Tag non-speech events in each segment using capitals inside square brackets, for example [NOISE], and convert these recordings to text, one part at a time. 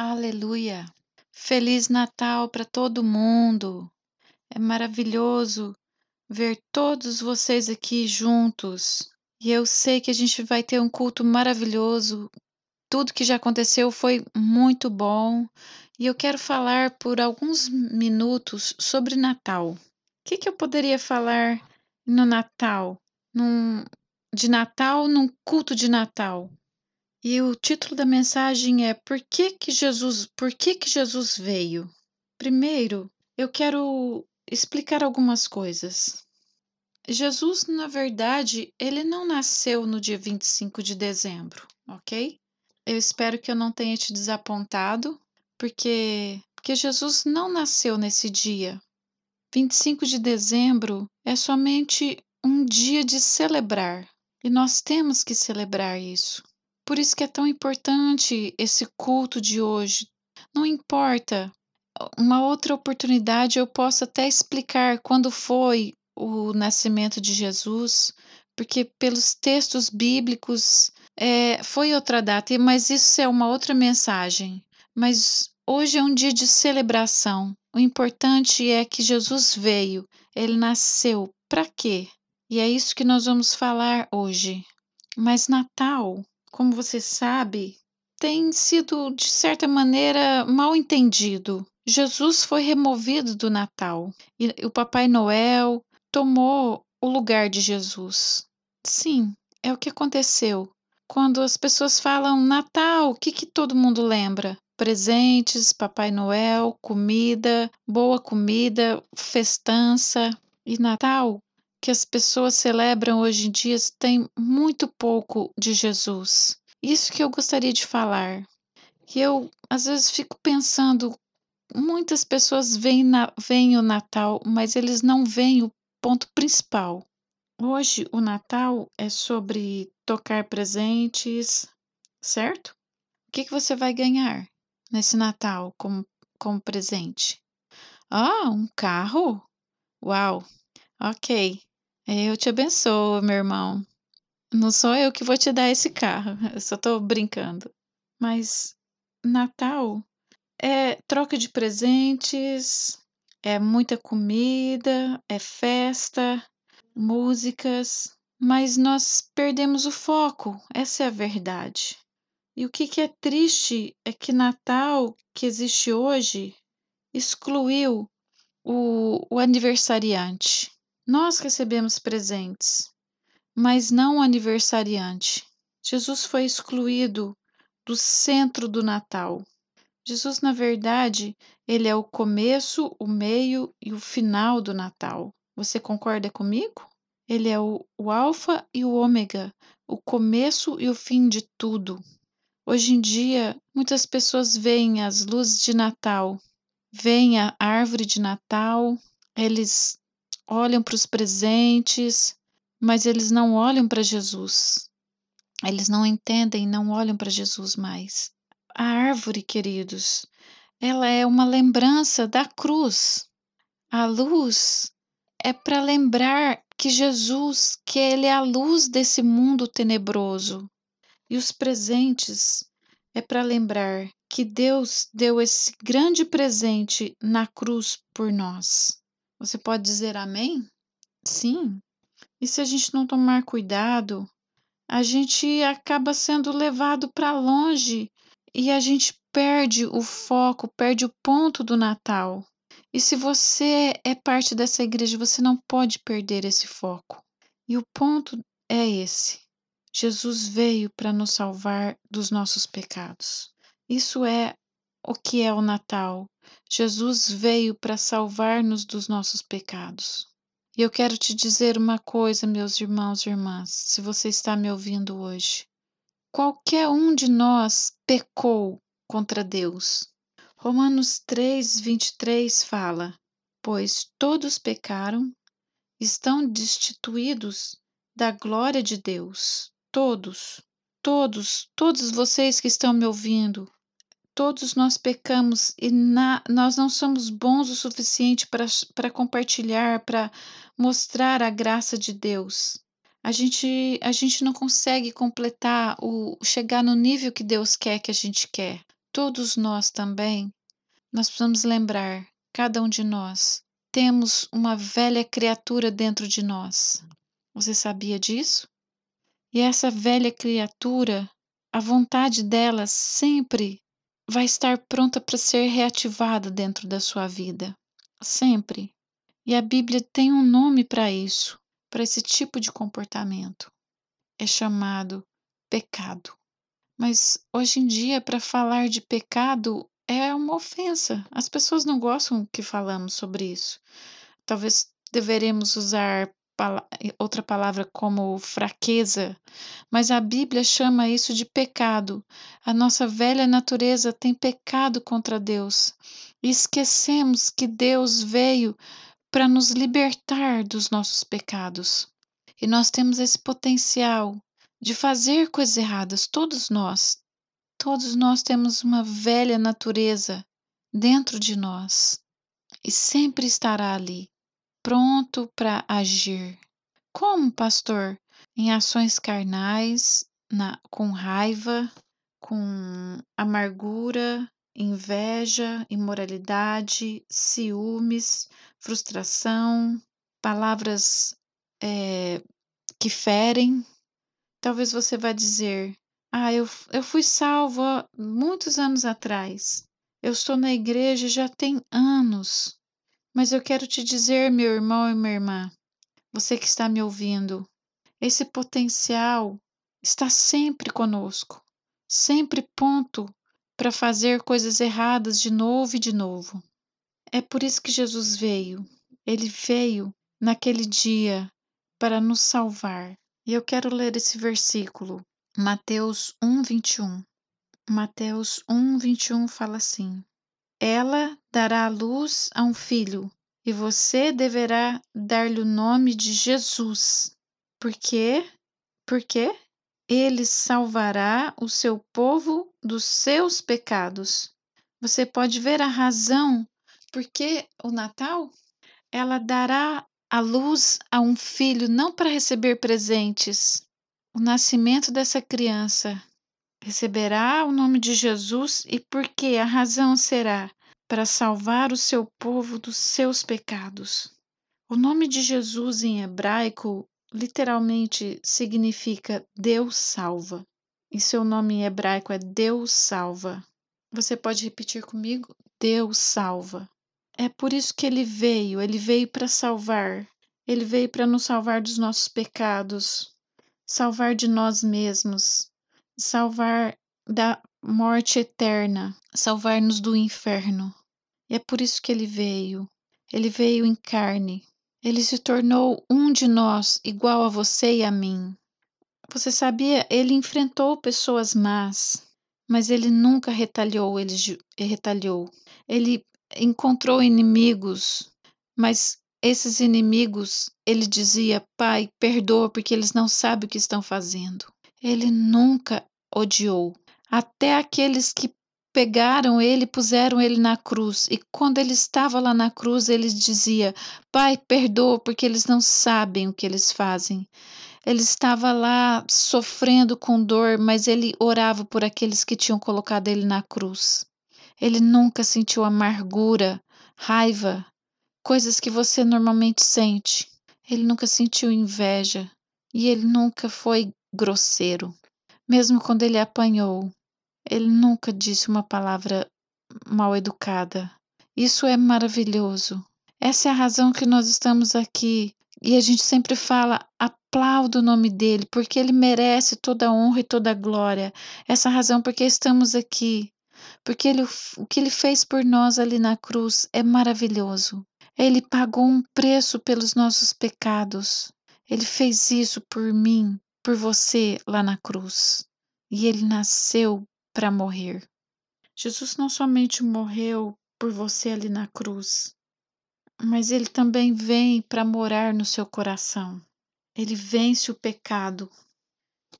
Aleluia! Feliz Natal para todo mundo! É maravilhoso ver todos vocês aqui juntos. E eu sei que a gente vai ter um culto maravilhoso. Tudo que já aconteceu foi muito bom. E eu quero falar por alguns minutos sobre Natal. O que, que eu poderia falar no Natal? Num, de Natal num culto de Natal? E o título da mensagem é Por que que Jesus, por que que Jesus veio? Primeiro, eu quero explicar algumas coisas. Jesus, na verdade, ele não nasceu no dia 25 de dezembro, ok? Eu espero que eu não tenha te desapontado, porque, porque Jesus não nasceu nesse dia. 25 de dezembro é somente um dia de celebrar, e nós temos que celebrar isso. Por isso que é tão importante esse culto de hoje. Não importa, uma outra oportunidade eu posso até explicar quando foi o nascimento de Jesus, porque pelos textos bíblicos é, foi outra data, mas isso é uma outra mensagem. Mas hoje é um dia de celebração. O importante é que Jesus veio, ele nasceu. Para quê? E é isso que nós vamos falar hoje. Mas Natal como você sabe, tem sido, de certa maneira, mal entendido. Jesus foi removido do Natal e o Papai Noel tomou o lugar de Jesus. Sim, é o que aconteceu. Quando as pessoas falam Natal, o que, que todo mundo lembra? Presentes, Papai Noel, comida, boa comida, festança. E Natal que as pessoas celebram hoje em dia tem muito pouco de Jesus. Isso que eu gostaria de falar. Que eu às vezes fico pensando, muitas pessoas veem, na, veem o Natal, mas eles não veem o ponto principal. Hoje o Natal é sobre tocar presentes, certo? O que, que você vai ganhar nesse Natal como, como presente? Ah, um carro? Uau! Ok. Eu te abençoo, meu irmão. Não sou eu que vou te dar esse carro, [LAUGHS] eu só tô brincando. Mas Natal é troca de presentes, é muita comida, é festa, músicas, mas nós perdemos o foco, essa é a verdade. E o que, que é triste é que Natal, que existe hoje, excluiu o, o aniversariante. Nós recebemos presentes, mas não o aniversariante. Jesus foi excluído do centro do Natal. Jesus, na verdade, ele é o começo, o meio e o final do Natal. Você concorda comigo? Ele é o, o Alfa e o Ômega, o começo e o fim de tudo. Hoje em dia, muitas pessoas veem as luzes de Natal, veem a árvore de Natal, eles olham para os presentes, mas eles não olham para Jesus. Eles não entendem, não olham para Jesus mais. A árvore, queridos, ela é uma lembrança da cruz. A luz é para lembrar que Jesus, que ele é a luz desse mundo tenebroso. E os presentes é para lembrar que Deus deu esse grande presente na cruz por nós. Você pode dizer amém? Sim. E se a gente não tomar cuidado, a gente acaba sendo levado para longe e a gente perde o foco, perde o ponto do Natal. E se você é parte dessa igreja, você não pode perder esse foco. E o ponto é esse: Jesus veio para nos salvar dos nossos pecados. Isso é o que é o Natal. Jesus veio para salvar-nos dos nossos pecados. E eu quero te dizer uma coisa, meus irmãos e irmãs, se você está me ouvindo hoje. Qualquer um de nós pecou contra Deus. Romanos 3, 23 fala: Pois todos pecaram, estão destituídos da glória de Deus. Todos, todos, todos vocês que estão me ouvindo, Todos nós pecamos e na, nós não somos bons o suficiente para compartilhar, para mostrar a graça de Deus. A gente, a gente não consegue completar o chegar no nível que Deus quer que a gente quer. todos nós também, nós precisamos lembrar, cada um de nós, temos uma velha criatura dentro de nós. Você sabia disso? E essa velha criatura, a vontade dela sempre vai estar pronta para ser reativada dentro da sua vida. Sempre. E a Bíblia tem um nome para isso, para esse tipo de comportamento. É chamado pecado. Mas hoje em dia, para falar de pecado é uma ofensa. As pessoas não gostam que falamos sobre isso. Talvez deveremos usar outra palavra como fraqueza, mas a Bíblia chama isso de pecado. A nossa velha natureza tem pecado contra Deus. E esquecemos que Deus veio para nos libertar dos nossos pecados. E nós temos esse potencial de fazer coisas erradas, todos nós. Todos nós temos uma velha natureza dentro de nós e sempre estará ali, pronto para agir. Como, pastor? Em ações carnais, na, com raiva, com amargura, inveja, imoralidade, ciúmes, frustração, palavras é, que ferem. Talvez você vá dizer: Ah, eu, eu fui salva muitos anos atrás. Eu estou na igreja já tem anos. Mas eu quero te dizer, meu irmão e minha irmã, você que está me ouvindo, esse potencial está sempre conosco, sempre pronto para fazer coisas erradas de novo e de novo. É por isso que Jesus veio. Ele veio naquele dia para nos salvar. E eu quero ler esse versículo, Mateus 1, 21. Mateus 1, 21 fala assim: Ela dará luz a um filho, e você deverá dar-lhe o nome de Jesus. Por quê? Por quê? Ele salvará o seu povo dos seus pecados. Você pode ver a razão por que o Natal? Ela dará a luz a um filho não para receber presentes. O nascimento dessa criança receberá o nome de Jesus e porque a razão será para salvar o seu povo dos seus pecados. O nome de Jesus em hebraico literalmente significa Deus salva. E seu nome em hebraico é Deus salva. Você pode repetir comigo? Deus salva. É por isso que ele veio, ele veio para salvar. Ele veio para nos salvar dos nossos pecados, salvar de nós mesmos, salvar da morte eterna, salvar-nos do inferno. E é por isso que ele veio. Ele veio em carne, ele se tornou um de nós, igual a você e a mim. Você sabia? Ele enfrentou pessoas más, mas ele nunca retalhou. Ele retalhou. Ele encontrou inimigos, mas esses inimigos, ele dizia: Pai, perdoa porque eles não sabem o que estão fazendo. Ele nunca odiou. Até aqueles que pegaram ele, puseram ele na cruz. E quando ele estava lá na cruz, ele dizia: Pai, perdoa, porque eles não sabem o que eles fazem. Ele estava lá sofrendo com dor, mas ele orava por aqueles que tinham colocado ele na cruz. Ele nunca sentiu amargura, raiva, coisas que você normalmente sente. Ele nunca sentiu inveja e ele nunca foi grosseiro. Mesmo quando ele apanhou, ele nunca disse uma palavra mal educada. Isso é maravilhoso. Essa é a razão que nós estamos aqui. E a gente sempre fala, aplauda o nome dele, porque ele merece toda a honra e toda a glória. Essa razão porque estamos aqui. Porque ele, o que ele fez por nós ali na cruz é maravilhoso. Ele pagou um preço pelos nossos pecados. Ele fez isso por mim, por você lá na cruz. E ele nasceu para morrer. Jesus não somente morreu por você ali na cruz, mas ele também vem para morar no seu coração. Ele vence o pecado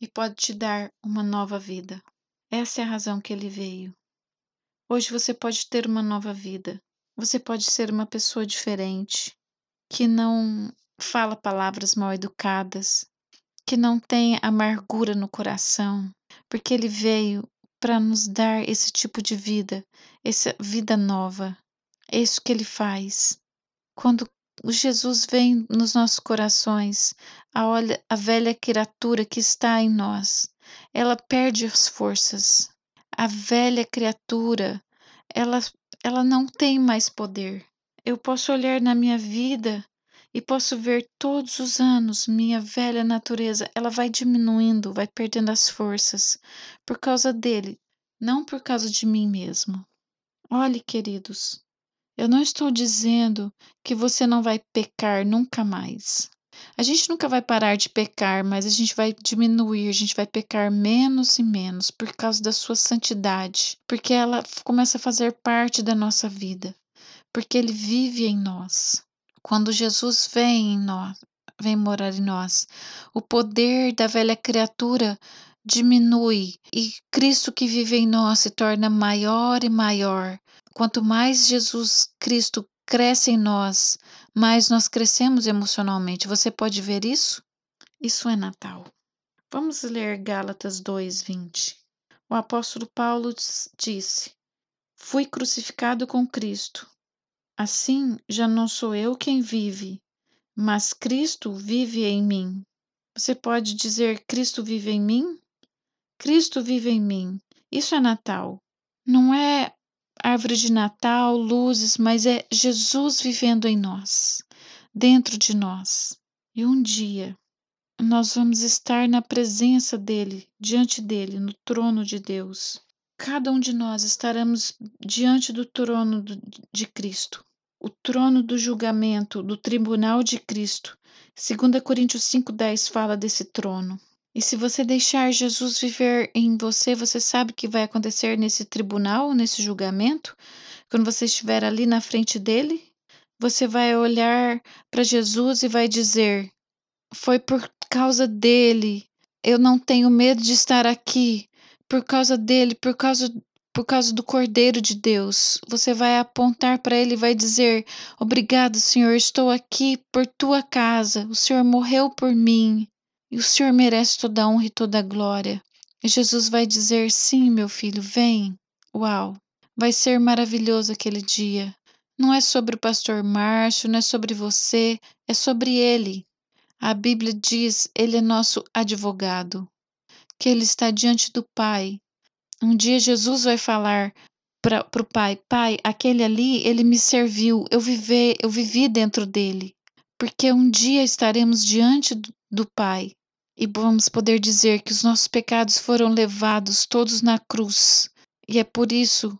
e pode te dar uma nova vida. Essa é a razão que ele veio. Hoje você pode ter uma nova vida. Você pode ser uma pessoa diferente, que não fala palavras mal educadas, que não tem amargura no coração, porque ele veio para nos dar esse tipo de vida, essa vida nova. É isso que ele faz. Quando Jesus vem nos nossos corações, a, olha, a velha criatura que está em nós, ela perde as forças. A velha criatura, ela, ela não tem mais poder. Eu posso olhar na minha vida e posso ver todos os anos minha velha natureza, ela vai diminuindo, vai perdendo as forças por causa dele, não por causa de mim mesmo. Olhe, queridos, eu não estou dizendo que você não vai pecar nunca mais. A gente nunca vai parar de pecar, mas a gente vai diminuir, a gente vai pecar menos e menos por causa da sua santidade, porque ela começa a fazer parte da nossa vida, porque ele vive em nós. Quando Jesus vem em nós, vem morar em nós, o poder da velha criatura diminui e Cristo que vive em nós se torna maior e maior. Quanto mais Jesus Cristo cresce em nós, mais nós crescemos emocionalmente. Você pode ver isso? Isso é Natal. Vamos ler Gálatas 2:20. O apóstolo Paulo disse: Fui crucificado com Cristo. Assim, já não sou eu quem vive, mas Cristo vive em mim. Você pode dizer: Cristo vive em mim? Cristo vive em mim. Isso é Natal. Não é árvore de Natal, luzes, mas é Jesus vivendo em nós, dentro de nós. E um dia nós vamos estar na presença dele, diante dele, no trono de Deus. Cada um de nós estaremos diante do trono de Cristo o trono do julgamento, do tribunal de Cristo. 2 Coríntios 5,10 fala desse trono. E se você deixar Jesus viver em você, você sabe o que vai acontecer nesse tribunal, nesse julgamento? Quando você estiver ali na frente dele, você vai olhar para Jesus e vai dizer: Foi por causa dele. Eu não tenho medo de estar aqui. Por causa dele, por causa por causa do Cordeiro de Deus. Você vai apontar para ele e vai dizer: Obrigado, Senhor, estou aqui por tua casa. O Senhor morreu por mim e o Senhor merece toda a honra e toda a glória. E Jesus vai dizer: Sim, meu filho, vem. Uau! Vai ser maravilhoso aquele dia. Não é sobre o pastor Márcio, não é sobre você, é sobre ele. A Bíblia diz: Ele é nosso advogado, que ele está diante do Pai um dia Jesus vai falar para o pai: Pai, aquele ali, ele me serviu, eu vivi, eu vivi dentro dele. Porque um dia estaremos diante do Pai e vamos poder dizer que os nossos pecados foram levados todos na cruz. E é por isso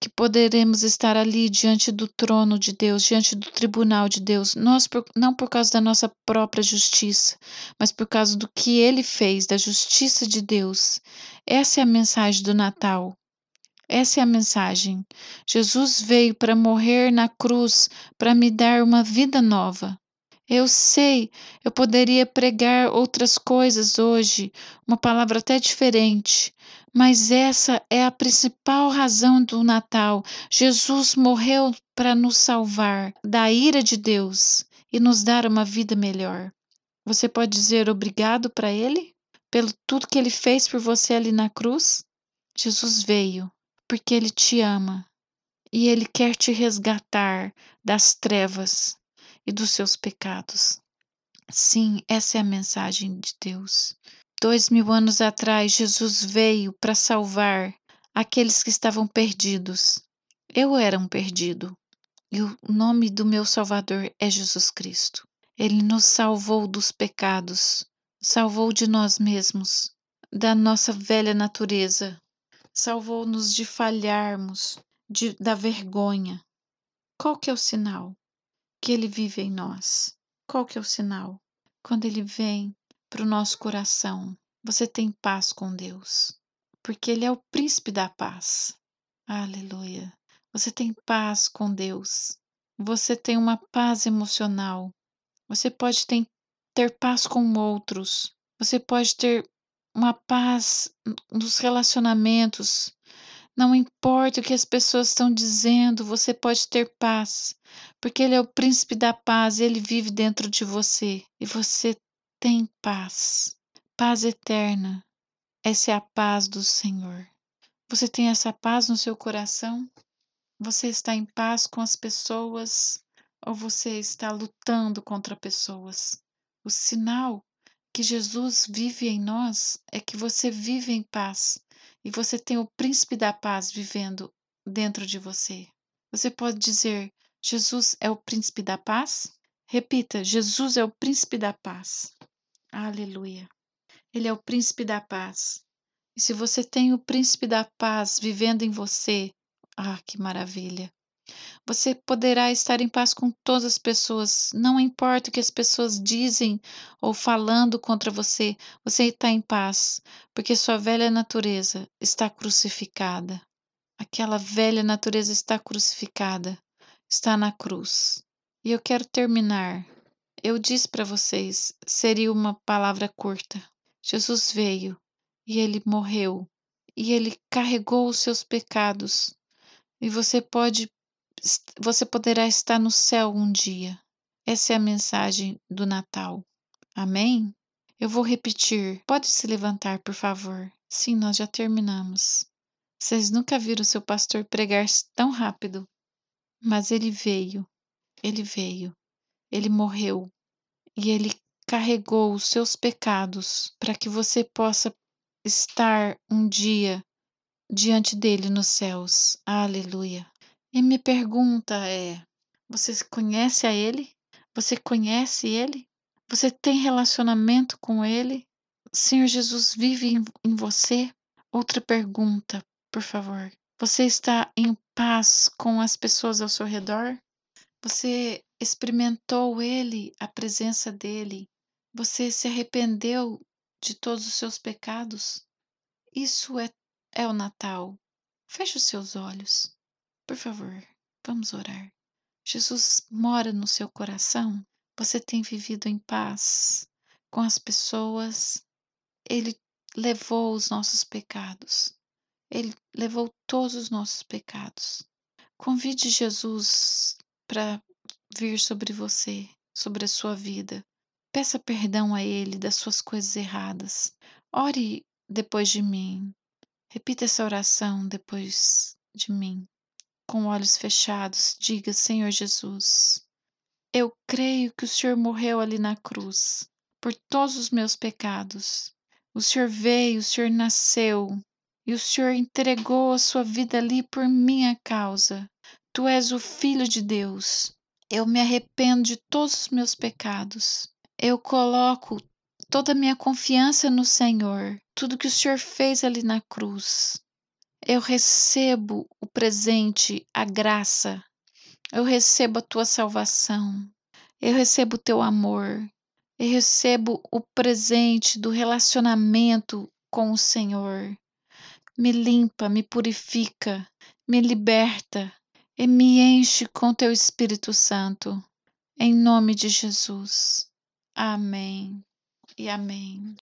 que poderemos estar ali diante do trono de Deus, diante do tribunal de Deus, nós por, não por causa da nossa própria justiça, mas por causa do que ele fez, da justiça de Deus. Essa é a mensagem do Natal. Essa é a mensagem. Jesus veio para morrer na cruz para me dar uma vida nova. Eu sei, eu poderia pregar outras coisas hoje, uma palavra até diferente, mas essa é a principal razão do Natal. Jesus morreu para nos salvar da ira de Deus e nos dar uma vida melhor. Você pode dizer obrigado para Ele? Pelo tudo que Ele fez por você ali na cruz? Jesus veio porque Ele te ama e Ele quer te resgatar das trevas e dos seus pecados. Sim, essa é a mensagem de Deus. Dois mil anos atrás, Jesus veio para salvar aqueles que estavam perdidos. Eu era um perdido e o nome do meu Salvador é Jesus Cristo. Ele nos salvou dos pecados, salvou de nós mesmos, da nossa velha natureza, salvou-nos de falharmos, de, da vergonha. Qual que é o sinal? que ele vive em nós. Qual que é o sinal? Quando ele vem para o nosso coração, você tem paz com Deus, porque ele é o príncipe da paz. Aleluia. Você tem paz com Deus. Você tem uma paz emocional. Você pode ter, ter paz com outros. Você pode ter uma paz nos relacionamentos. Não importa o que as pessoas estão dizendo, você pode ter paz, porque Ele é o príncipe da paz, ele vive dentro de você e você tem paz, paz eterna. Essa é a paz do Senhor. Você tem essa paz no seu coração? Você está em paz com as pessoas ou você está lutando contra pessoas? O sinal que Jesus vive em nós é que você vive em paz e você tem o príncipe da paz vivendo dentro de você. Você pode dizer: Jesus é o príncipe da paz? Repita: Jesus é o príncipe da paz. Aleluia. Ele é o príncipe da paz. E se você tem o príncipe da paz vivendo em você, ah, que maravilha! Você poderá estar em paz com todas as pessoas, não importa o que as pessoas dizem ou falando contra você, você está em paz, porque sua velha natureza está crucificada. Aquela velha natureza está crucificada, está na cruz. E eu quero terminar. Eu disse para vocês, seria uma palavra curta. Jesus veio e ele morreu e ele carregou os seus pecados. E você pode você poderá estar no céu um dia. Essa é a mensagem do Natal. Amém? Eu vou repetir. Pode se levantar, por favor. Sim, nós já terminamos. Vocês nunca viram seu pastor pregar tão rápido. Mas ele veio. Ele veio. Ele morreu. E ele carregou os seus pecados para que você possa estar um dia diante dele nos céus. Aleluia. E minha pergunta é: você conhece a Ele? Você conhece Ele? Você tem relacionamento com Ele? Senhor Jesus vive em, em você? Outra pergunta, por favor. Você está em paz com as pessoas ao seu redor? Você experimentou Ele, a presença dEle? Você se arrependeu de todos os seus pecados? Isso é, é o Natal. Feche os seus olhos. Por favor, vamos orar. Jesus mora no seu coração? Você tem vivido em paz com as pessoas? Ele levou os nossos pecados. Ele levou todos os nossos pecados. Convide Jesus para vir sobre você, sobre a sua vida. Peça perdão a Ele das suas coisas erradas. Ore depois de mim. Repita essa oração depois de mim com olhos fechados, diga: Senhor Jesus, eu creio que o Senhor morreu ali na cruz por todos os meus pecados. O Senhor veio, o Senhor nasceu e o Senhor entregou a sua vida ali por minha causa. Tu és o Filho de Deus. Eu me arrependo de todos os meus pecados. Eu coloco toda a minha confiança no Senhor, tudo que o Senhor fez ali na cruz. Eu recebo o presente, a graça. Eu recebo a tua salvação. Eu recebo o teu amor. Eu recebo o presente do relacionamento com o Senhor. Me limpa, me purifica, me liberta e me enche com teu Espírito Santo. Em nome de Jesus. Amém e amém.